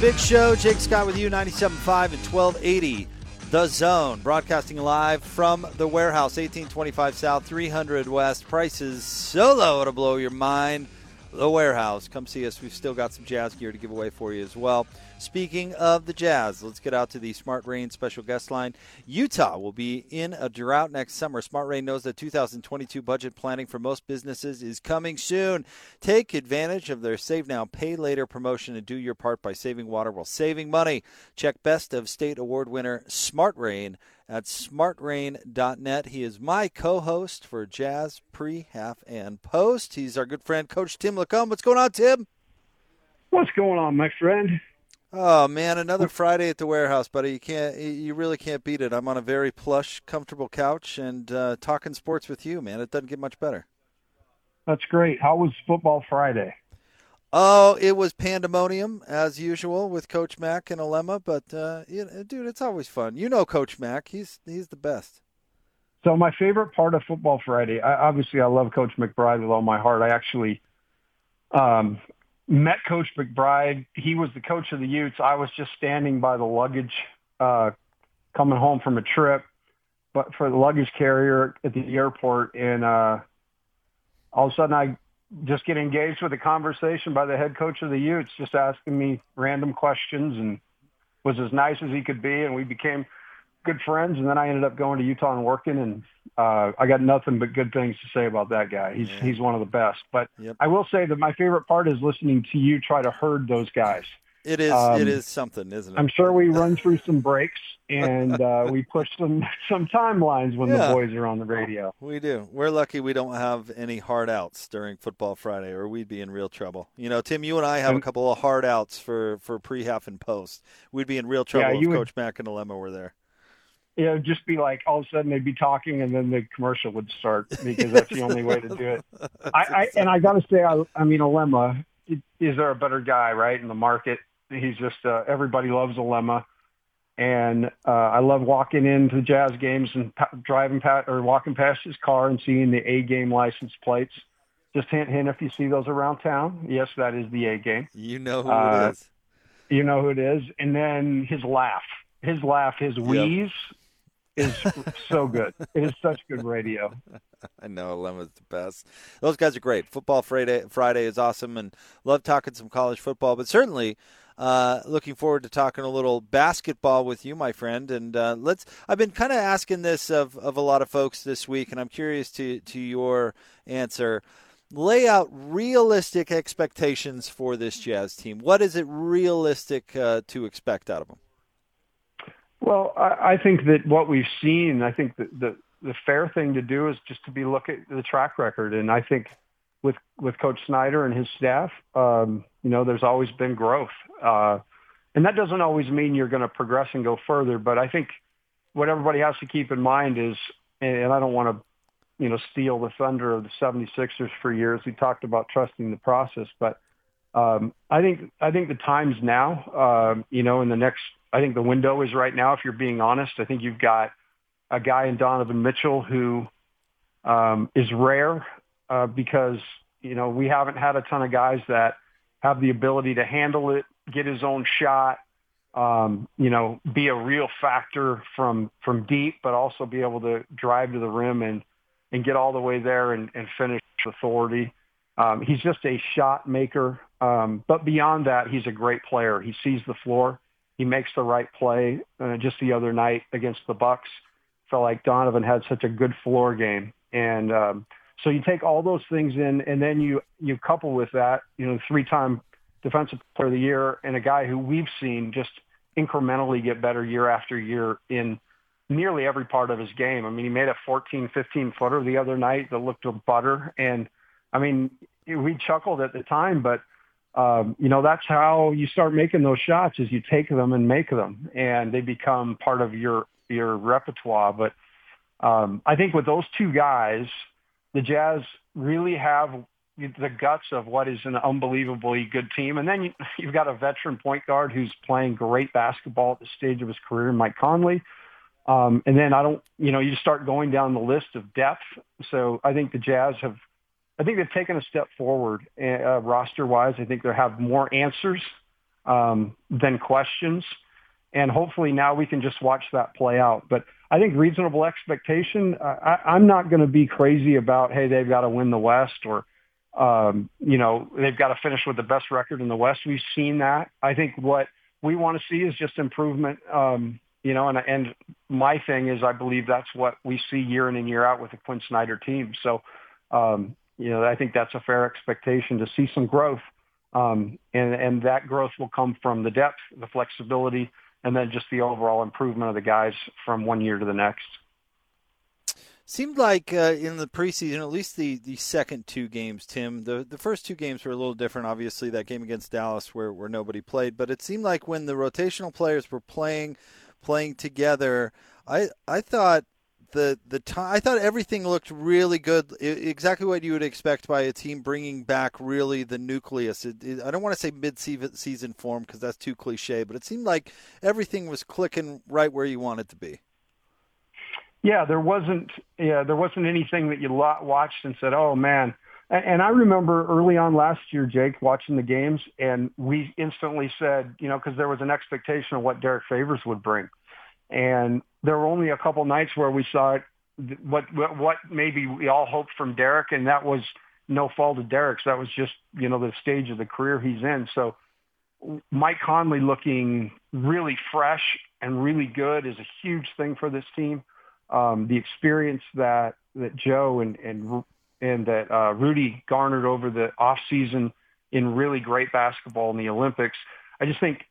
Big show. Jake Scott with you, 97.5 and 1280. The Zone, broadcasting live from the warehouse, 1825 South, 300 West. Prices so low it'll blow your mind. The warehouse. Come see us. We've still got some jazz gear to give away for you as well. Speaking of the Jazz, let's get out to the Smart Rain special guest line. Utah will be in a drought next summer. Smart Rain knows that 2022 budget planning for most businesses is coming soon. Take advantage of their Save Now, Pay Later promotion and do your part by saving water while saving money. Check Best of State Award winner Smart Rain at smartrain.net. He is my co host for Jazz Pre, Half, and Post. He's our good friend, Coach Tim LaComb. What's going on, Tim? What's going on, my friend? Oh man, another Friday at the warehouse, buddy. You can't, you really can't beat it. I'm on a very plush, comfortable couch and uh, talking sports with you, man. It doesn't get much better. That's great. How was football Friday? Oh, it was pandemonium as usual with Coach Mack and Alema, but uh, you know, dude, it's always fun. You know Coach Mack; he's he's the best. So my favorite part of football Friday, I, obviously, I love Coach McBride with all my heart. I actually um, met Coach McBride. He was the coach of the Utes. I was just standing by the luggage uh, coming home from a trip, but for the luggage carrier at the airport, and uh, all of a sudden I just get engaged with a conversation by the head coach of the Utes, just asking me random questions, and was as nice as he could be, and we became good friends. And then I ended up going to Utah and working, and uh, I got nothing but good things to say about that guy. He's Yeah. he's one of the best. But Yep. I will say that my favorite part is listening to you try to herd those guys. It is Um, it is something, isn't it? I'm sure we run through some breaks and uh, we push some some timelines when Yeah. the boys are on the radio. We do. We're lucky we don't have any hard outs during Football Friday, or we'd be in real trouble. You know, Tim, you and I have a couple of hard outs for for pre, half, and post. We'd be in real trouble if you would- Coach Mack and Alema were there. You know, just be like all of a sudden they'd be talking and then the commercial would start because that's the only way to do it. I, I and I got to say, I, I mean, Alema, is there a better guy, right, in the market? He's just uh, everybody loves Alema, and uh, I love walking into Jazz games and pa- driving past or walking past his car and seeing the A game license plates. Just hint, hint if you see those around town. Yes, that is the A game. You know who Uh, it is. You know who it is. And then his laugh, his laugh, his wheeze is so good. It is such good radio. I know Alema's the best. Those guys are great. Football Friday Friday is awesome, and love talking some college football. But certainly, uh, looking forward to talking a little basketball with you, my friend. And uh, let's. I've been kind of asking this of, of a lot of folks this week, and I'm curious to to your answer. Lay out realistic expectations for this Jazz team. What is it realistic uh, to expect out of them? Well, I, I think that what we've seen, I think that the the fair thing to do is just to be look at the track record, and I think with with Coach Snyder and his staff, um, you know, there's always been growth, uh, and that doesn't always mean you're going to progress and go further. But I think what everybody has to keep in mind is, and I don't want to, you know, steal the thunder of the 76ers for years. We talked about trusting the process, but um, I think I think the time's now. Um, you know, in the next, I think the window is right now. If you're being honest, I think you've got a guy in Donovan Mitchell who um, is rare uh, because you know we haven't had a ton of guys that have the ability to handle it, get his own shot, um, you know, be a real factor from from deep, but also be able to drive to the rim and and get all the way there and, and finish authority. Um, he's just a shot maker, um, but beyond that, he's a great player. He sees the floor. He makes the right play. Uh, just the other night against the Bucks, felt like Donovan had such a good floor game, and um, so you take all those things in, and then you you couple with that, you know, three-time defensive player of the year, and a guy who we've seen just incrementally get better year after year in nearly every part of his game. I mean, he made a 14, 15 footer the other night that looked to butter. And I mean, we chuckled at the time, but um, you know, that's how you start making those shots is you take them and make them and they become part of your, your repertoire. But um, I think with those two guys, the Jazz really have the guts of what is an unbelievably good team. And then you, you've got a veteran point guard who's playing great basketball at the stage of his career, Mike Conley. Um, and then I don't, you know, you start going down the list of depth. So I think the Jazz have, I think they've taken a step forward uh, roster-wise. I think they have more answers um, than questions, and hopefully now we can just watch that play out. But I think reasonable expectation. I, I'm not going to be crazy about hey they've got to win the West or um, you know, they've got to finish with the best record in the West. We've seen that. I think what we want to see is just improvement. Um, you know, and and my thing is, I believe that's what we see year in and year out with the Quin Snyder team. So, um, you know, I think that's a fair expectation to see some growth, um, and and that growth will come from the depth, the flexibility, and then just the overall improvement of the guys from one year to the next. Seemed like uh, in the preseason, at least the, the second two games, Tim, the, the first two games were a little different. Obviously, that game against Dallas where, where nobody played, but it seemed like when the rotational players were playing playing together, I I thought the the time I thought everything looked really good, exactly what you would expect by a team bringing back really the nucleus. It, it, I don't want to say mid season form because that's too cliche, but it seemed like everything was clicking right where you want it to be. Yeah, there wasn't. Yeah, there wasn't anything that you watched and said, "Oh man." And I remember early on last year, Jake, watching the games, and we instantly said, you know, because there was an expectation of what Derrick Favors would bring, and there were only a couple nights where we saw it. What what, maybe we all hoped from Derrick, and that was no fault of Derrick's. That was just you know the stage of the career he's in. So Mike Conley looking really fresh and really good is a huge thing for this team um, the experience that that Joe and and and that uh, Rudy garnered over the off season in really great basketball in the Olympics. I just think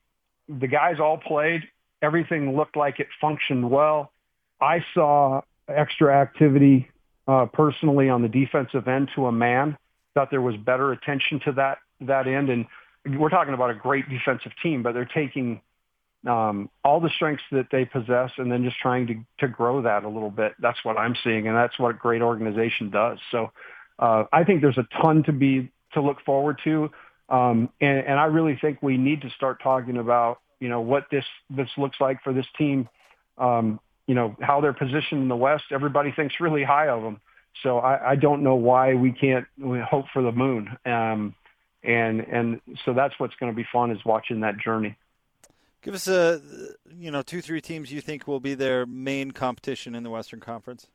the guys all played. Everything looked like it functioned well. I saw extra activity uh, personally on the defensive end to a man. Thought there was better attention to that that end, and we're talking about a great defensive team, but they're taking um, all the strengths that they possess and then just trying to, to grow that a little bit. That's what I'm seeing, and that's what a great organization does. So uh, I think there's a ton to be to look forward to, um, and, and I really think we need to start talking about you know what this this looks like for this team. Um, you know how they're positioned in the West. Everybody thinks really high of them, so I, I don't know why we can't hope for the moon. Um, and and so that's what's going to be fun is watching that journey. Give us a you know two three teams you think will be their main competition in the Western Conference.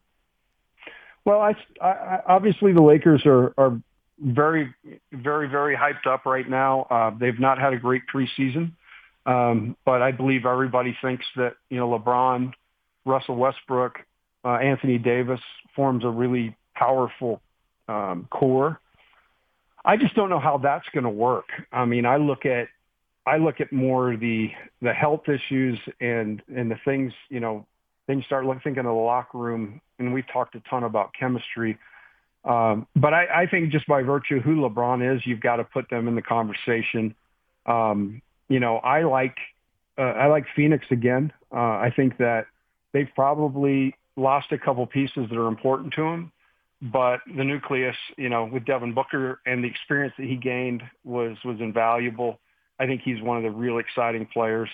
Well, I, I obviously the Lakers are are very very very hyped up right now. Uh, they've not had a great preseason, um, but I believe everybody thinks that you know LeBron, Russell Westbrook, uh, Anthony Davis forms a really powerful um, core. I just don't know how that's going to work. I mean, I look at I look at more the the health issues and and the things you know. Then you start thinking of the locker room, and we've talked a ton about chemistry. Um, but I, I think just by virtue of who LeBron is, you've got to put them in the conversation. Um, you know, I like uh, I like Phoenix again. Uh, I think that they've probably lost a couple pieces that are important to them, but the nucleus, you know, with Devin Booker and the experience that he gained was was invaluable. I think he's one of the real exciting players.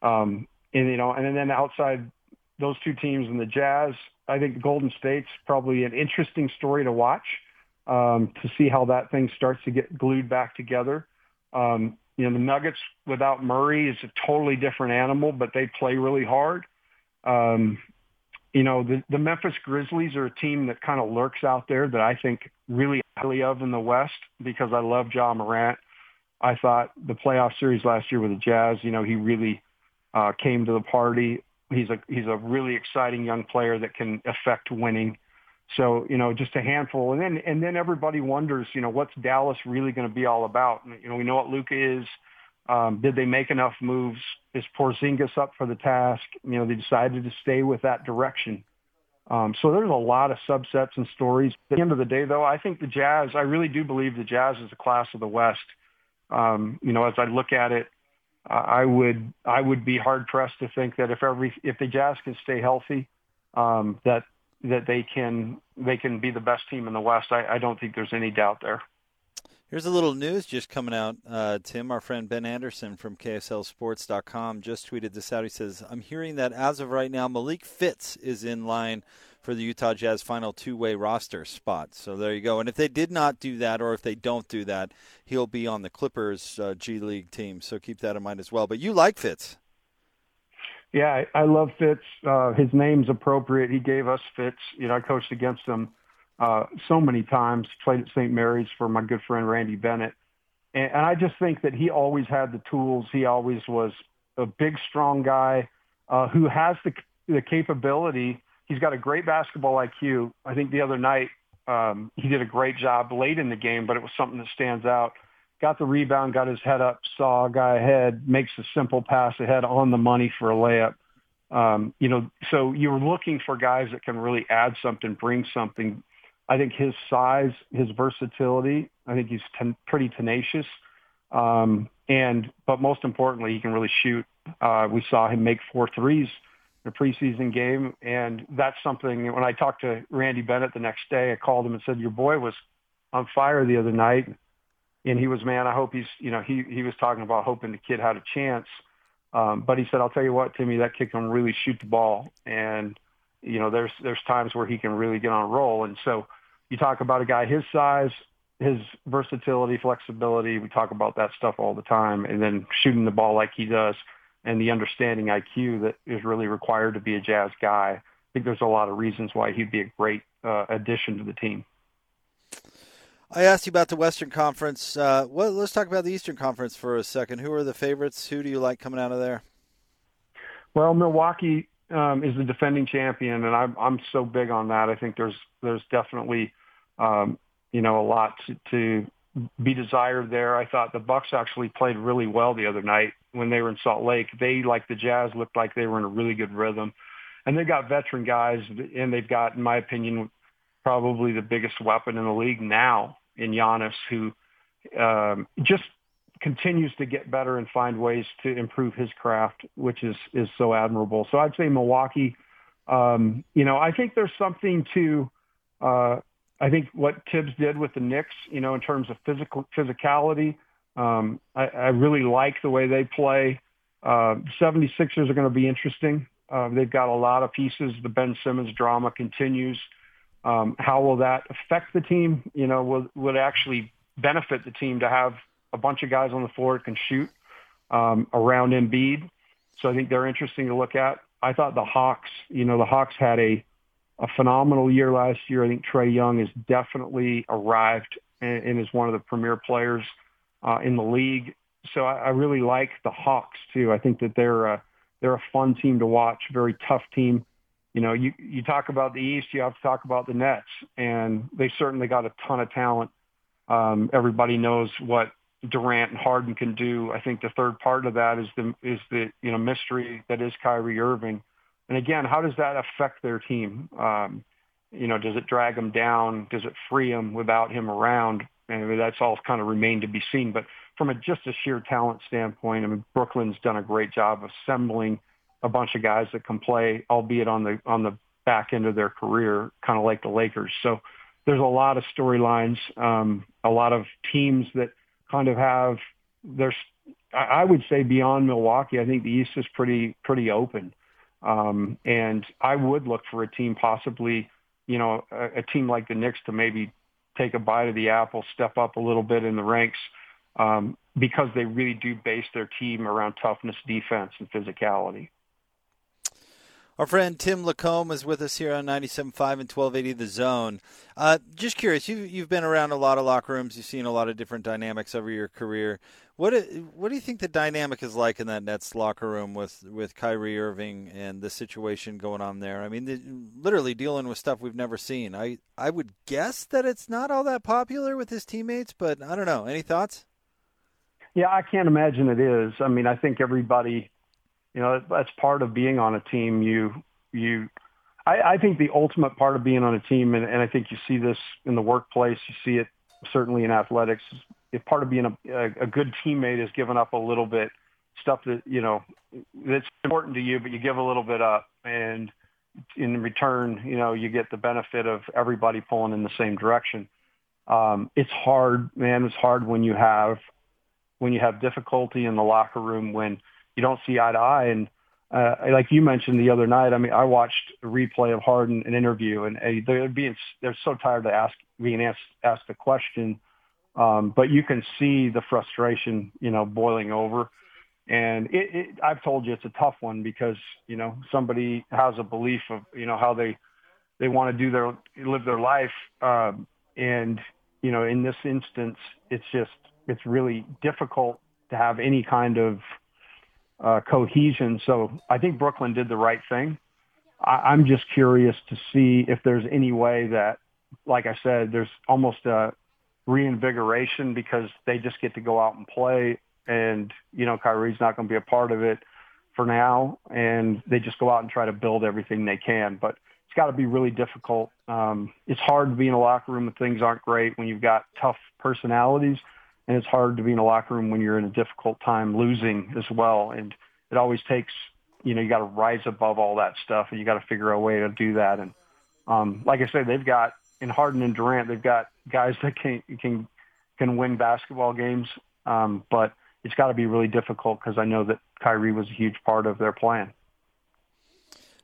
Um, and you know, and then outside those two teams and the Jazz, I think Golden State's probably an interesting story to watch um, to see how that thing starts to get glued back together. Um, you know, the Nuggets without Murray is a totally different animal, but they play really hard. Um, you know, the, the Memphis Grizzlies are a team that kind of lurks out there that I think really highly of in the West because I love Ja Morant. I thought the playoff series last year with the Jazz, you know, he really uh, came to the party. He's a he's a really exciting young player that can affect winning. So you know, just a handful, and then and then everybody wonders, you know, what's Dallas really going to be all about? You know, we know what Luka is. Um, did they make enough moves? Is Porzingis up for the task? You know, they decided to stay with that direction. Um, so there's a lot of subsets and stories. At the end of the day, though, I think the Jazz, I really do believe the Jazz is the class of the West. Um, you know, as I look at it, I would I would be hard pressed to think that if every if the Jazz can stay healthy, um, that that they can they can be the best team in the West. I, I don't think there's any doubt there. Here's a little news just coming out. Uh, Tim, our friend Ben Anderson from KSLSports.com just tweeted this out. He says, I'm hearing that as of right now, Malik Fitts is in line for the Utah Jazz final two way roster spot. So there you go. And if they did not do that, or if they don't do that, he'll be on the Clippers uh, G League team. So keep that in mind as well. But you like Fitts. Yeah, I, I love Fitts. Uh, his name's appropriate. He gave us Fitts. You know, I coached against him uh, so many times, played at St. Mary's for my good friend Randy Bennett. And, and I just think that he always had the tools. He always was a big, strong guy uh, who has the, the capability. He's got a great basketball IQ. I think the other night um, he did a great job late in the game, but it was something that stands out. Got the rebound, got his head up, saw a guy ahead, makes a simple pass ahead on the money for a layup. Um, you know, so you're looking for guys that can really add something, bring something. I think his size, his versatility, I think he's ten, pretty tenacious. Um, and, but most importantly, he can really shoot. Uh, we saw him make four threes in a preseason game. And that's something when I talked to Randy Bennett the next day, I called him and said, your boy was on fire the other night. And he was, man, I hope he's, you know, he, he was talking about hoping the kid had a chance. Um, but he said, I'll tell you what, Timmy, that kid can really shoot the ball. And, you know, there's, there's times where he can really get on a roll. And so, you talk about a guy his size, his versatility, flexibility. We talk about that stuff all the time. And then shooting the ball like he does and the understanding IQ that is really required to be a jazz guy. I think there's a lot of reasons why he'd be a great uh, addition to the team. I asked you about the Western Conference. Uh, let's talk about the Eastern Conference for a second. Who are the favorites? Who do you like coming out of there? Well, Milwaukee um, is the defending champion, and I'm I'm so big on that. I think there's there's definitely um, you know, a lot to, to be desired there. I thought the Bucks actually played really well the other night when they were in Salt Lake. They, like the Jazz, looked like they were in a really good rhythm. And they've got veteran guys, and they've got, in my opinion, probably the biggest weapon in the league now in Giannis, who um, just continues to get better and find ways to improve his craft, which is is so admirable. So I'd say Milwaukee. Um, you know, I think there's something to uh, I think what Thibs did with the Knicks, you know, in terms of physical physicality, um, I, I really like the way they play. Uh, 76ers are going to be interesting. Uh, they've got a lot of pieces. The Ben Simmons drama continues. Um, how will that affect the team? You know, will, it actually benefit the team to have a bunch of guys on the floor that can shoot um, around Embiid? So I think they're interesting to look at. I thought the Hawks, you know, the Hawks had a a phenomenal year last year. I think Trae Young has definitely arrived and, and is one of the premier players uh, in the league. So I, I really like the Hawks too. I think that they're a, they're a fun team to watch, very tough team. You know, you you talk about the East, you have to talk about the Nets, and they certainly got a ton of talent. Um, everybody knows what Durant and Harden can do. I think the third part of that is the is the you know mystery that is Kyrie Irving. And again, how does that affect their team? Um, you know, does it drag them down? Does it free them without him around? And that's all kind of remained to be seen. But from a, just a sheer talent standpoint, I mean, Brooklyn's done a great job assembling a bunch of guys that can play, albeit on the on the back end of their career, kind of like the Lakers. So there's a lot of storylines, um, a lot of teams that kind of have there's I would say beyond Milwaukee, I think the East is pretty pretty open. Um, and I would look for a team, possibly, you know, a, a team like the Knicks to maybe take a bite of the apple, step up a little bit in the ranks, um, because they really do base their team around toughness, defense, and physicality. Our friend Tim LaComb is with us here on 97.5 and 1280 The Zone. Uh, just curious, you've, you've been around a lot of locker rooms. You've seen a lot of different dynamics over your career. What what do you think the dynamic is like in that Nets locker room with, with Kyrie Irving and the situation going on there? I mean, literally dealing with stuff we've never seen. I, I would guess that it's not all that popular with his teammates, but I don't know. Any thoughts? Yeah, I can't imagine it is. I mean, I think everybody, you know, that's part of being on a team. You, you, I, I think the ultimate part of being on a team, and, and I think you see this in the workplace, you see it certainly in athletics. If part of being a, a, a good teammate is giving up a little bit stuff that you know that's important to you, but you give a little bit up, and in return, you know, you get the benefit of everybody pulling in the same direction. Um, it's hard, man. It's hard when you have when you have difficulty in the locker room when you don't see eye to eye. And uh, like you mentioned the other night, I mean, I watched a replay of Harden an interview, and uh, they're being they're so tired to ask being asked asked a question, um, but you can see the frustration, you know, boiling over. And it, it, I've told you it's a tough one because you know somebody has a belief of you know how they they want to do their live their life, um, and you know in this instance it's just it's really difficult to have any kind of uh, cohesion. So I think Brooklyn did the right thing. I, I'm just curious to see if there's any way that, like I said, there's almost a reinvigoration because they just get to go out and play and you know Kyrie's not going to be a part of it for now, and they just go out and try to build everything they can. But it's got to be really difficult. Um, it's hard to be in a locker room when things aren't great when you've got tough personalities, and it's hard to be in a locker room when you're in a difficult time losing as well. And it always takes you know you got to rise above all that stuff, and you got to figure a way to do that. And um, like I said, they've got in Harden and Durant, they've got guys that can can can win basketball games, um, but it's got to be really difficult because I know that Kyrie was a huge part of their plan.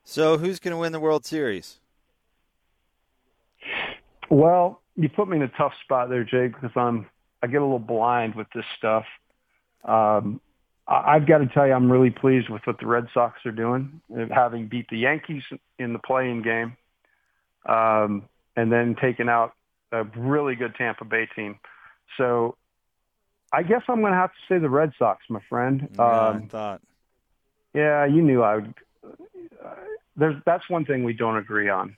So, who's going to win the World Series? Well, you put me in a tough spot there, Jake, because I'm I get a little blind with this stuff. Um, I've got to tell you, I'm really pleased with what the Red Sox are doing, having beat the Yankees in the playing game, um, and then taking out a really good Tampa Bay team. So I guess I'm going to have to say the Red Sox, my friend. Yeah, um, I thought. Yeah, you knew I would. Uh, there's that's one thing we don't agree on,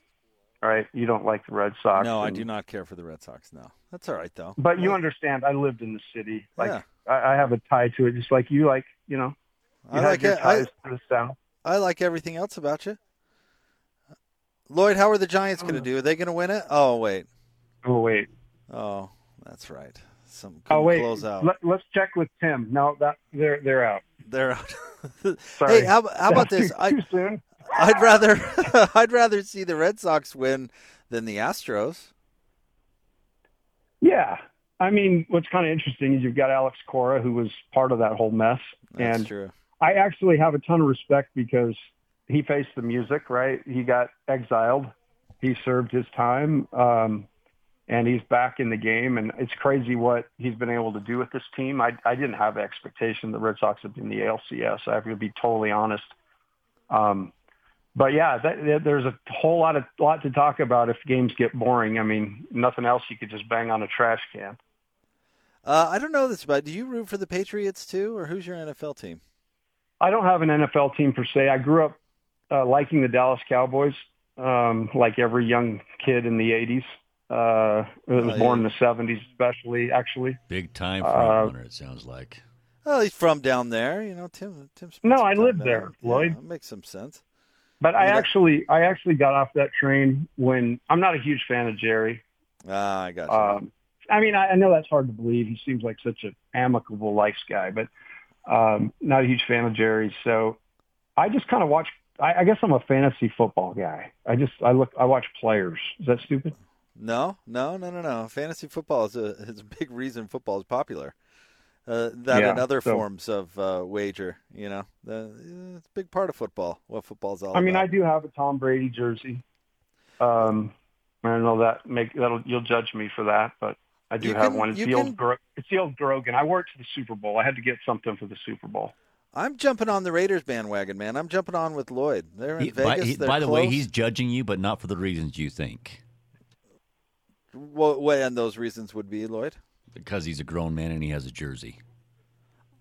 right? You don't like the Red Sox. No, and, I do not care for the Red Sox. No, that's all right though. But you understand, I lived in the city. Like yeah. I, I, have a tie to it, just like you. Like you know, you I like it. I, to the I like everything else about you. Lloyd, how are the Giants going to do? Are they going to win it? Oh wait. Oh wait. Oh, that's right. Some oh wait, close out. Let, us check with Tim. No, that they're they're out. They're out. Sorry. Hey, how, how about this? I, too soon. I'd rather I'd rather see the Red Sox win than the Astros. Yeah, I mean, what's kind of interesting is you've got Alex Cora, who was part of that whole mess. That's and true. I actually have a ton of respect because he faced the music. Right, he got exiled. He served his time. Um, and he's back in the game. And it's crazy what he's been able to do with this team. I, I didn't have expectation the Red Sox would be in the ALCS. I have to be totally honest. Um, but yeah, that, that, there's a whole lot of lot to talk about if games get boring. I mean, nothing else. You could just bang on a trash can. Uh, I don't know this, but do you root for the Patriots too, or who's your NFL team? I don't have an NFL team per se. I grew up uh, liking the Dallas Cowboys, um, like every young kid in the '80s. Uh, it was oh, born in the '70s, especially actually. Big time front uh, runner. It sounds like. Well, he's from down there, you know. Tim. Tim. No, I live there, there, Lloyd. Yeah, makes some sense. But I actually, I actually got off that train when I'm not a huge fan of Jerry. Ah, I got you. Um, I mean, I, I know that's hard to believe. He seems like such an amicable, nice guy, but um, not a huge fan of Jerry. So I just kind of watch. I, I guess I'm a fantasy football guy. I just I look. I watch players. Is that stupid? No, no, no, no, no. Fantasy football is a is a big reason football is popular. Uh, that yeah, and other so, forms of uh, wager, you know, the, it's a big part of football. What football's all. I mean, about. I do have a Tom Brady jersey. Um, I don't know that make that'll you'll judge me for that, but I do you have can, one. It's the can, old it's the old Grogan. I wore it to the Super Bowl. I had to get something for the Super Bowl. I'm jumping on the Raiders bandwagon, man. I'm jumping on with Lloyd. They're in he, Vegas. By, he, by the way, he's judging you, but not for the reasons you think. What, what and those reasons would be, Lloyd? Because he's a grown man and he has a jersey.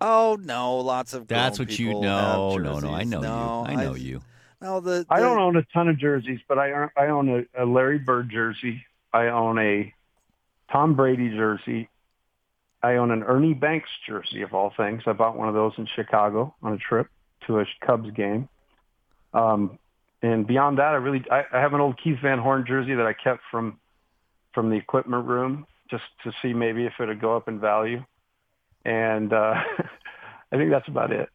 Oh no, lots of. That's what you know. No, no, I know no, you. I know I, you. No, the, the, I don't own a ton of jerseys, but I I own a, a Larry Bird jersey. I own a Tom Brady jersey. I own an Ernie Banks jersey of all things. I bought one of those in Chicago on a trip to a Cubs game. Um, and beyond that, I really I, I have an old Keith Van Horn jersey that I kept from from the equipment room just to see maybe if it would go up in value. And uh, I think that's about it.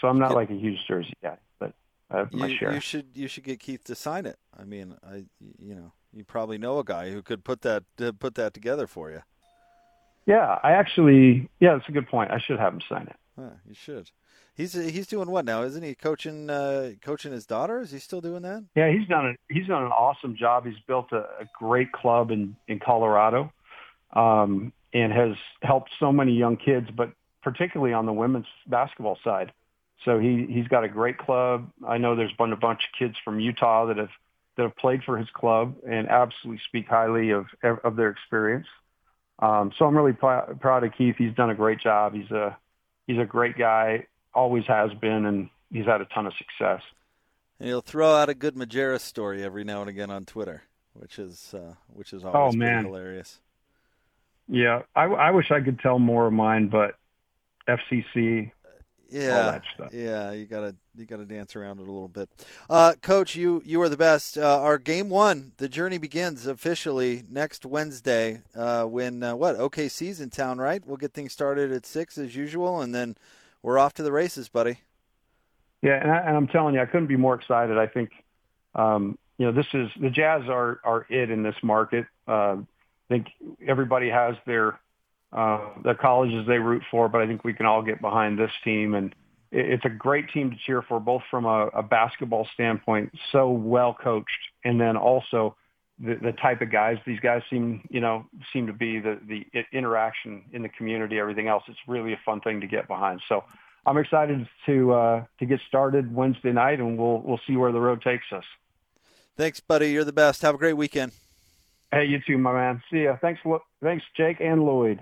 So I'm not like a huge jersey guy, but I have my you, share. You should you should get Keith to sign it. I mean, I you know you probably know a guy who could put that uh, put that together for you. Yeah, I actually yeah, that's a good point. I should have him sign it. Huh, you should. He's he's doing what now? Isn't he coaching uh, coaching his daughter? Is he still doing that? Yeah, he's done a, he's done an awesome job. He's built a, a great club in in Colorado, um, and has helped so many young kids, but particularly on the women's basketball side. So he he's got a great club. I know there's been a bunch of kids from Utah that have that have played for his club and absolutely speak highly of of their experience. Um, so I'm really pr- proud of Keith. He's done a great job. He's a he's a great guy, always has been, and he's had a ton of success. And he'll throw out a good Majerus story every now and again on Twitter, which is uh, which is always oh, man. hilarious. Yeah, I, I wish I could tell more of mine, but FCC, yeah, Yeah, you gotta you gotta dance around it a little bit. Uh, Coach, you you are the best. Uh, our game one, the journey begins officially next Wednesday. Uh, when uh, what OKC's in town, right? We'll get things started at six as usual, and then we're off to the races, buddy. Yeah, and, I, am telling you, I couldn't be more excited. I think, um, you know, this is the Jazz are are it in this market. I think everybody has their uh, the colleges they root for, but I think we can all get behind this team. And it's a great team to cheer for, both from a, a basketball standpoint, so well coached, and then also the, the type of guys these guys seem, you know, seem to be the the interaction in the community, everything else. It's really a fun thing to get behind. So I'm excited to uh, to get started Wednesday night, and we'll we'll see where the road takes us. Thanks, buddy. You're the best. Have a great weekend. Hey, you too, my man. See ya. Thanks, thanks, Jake and Lloyd.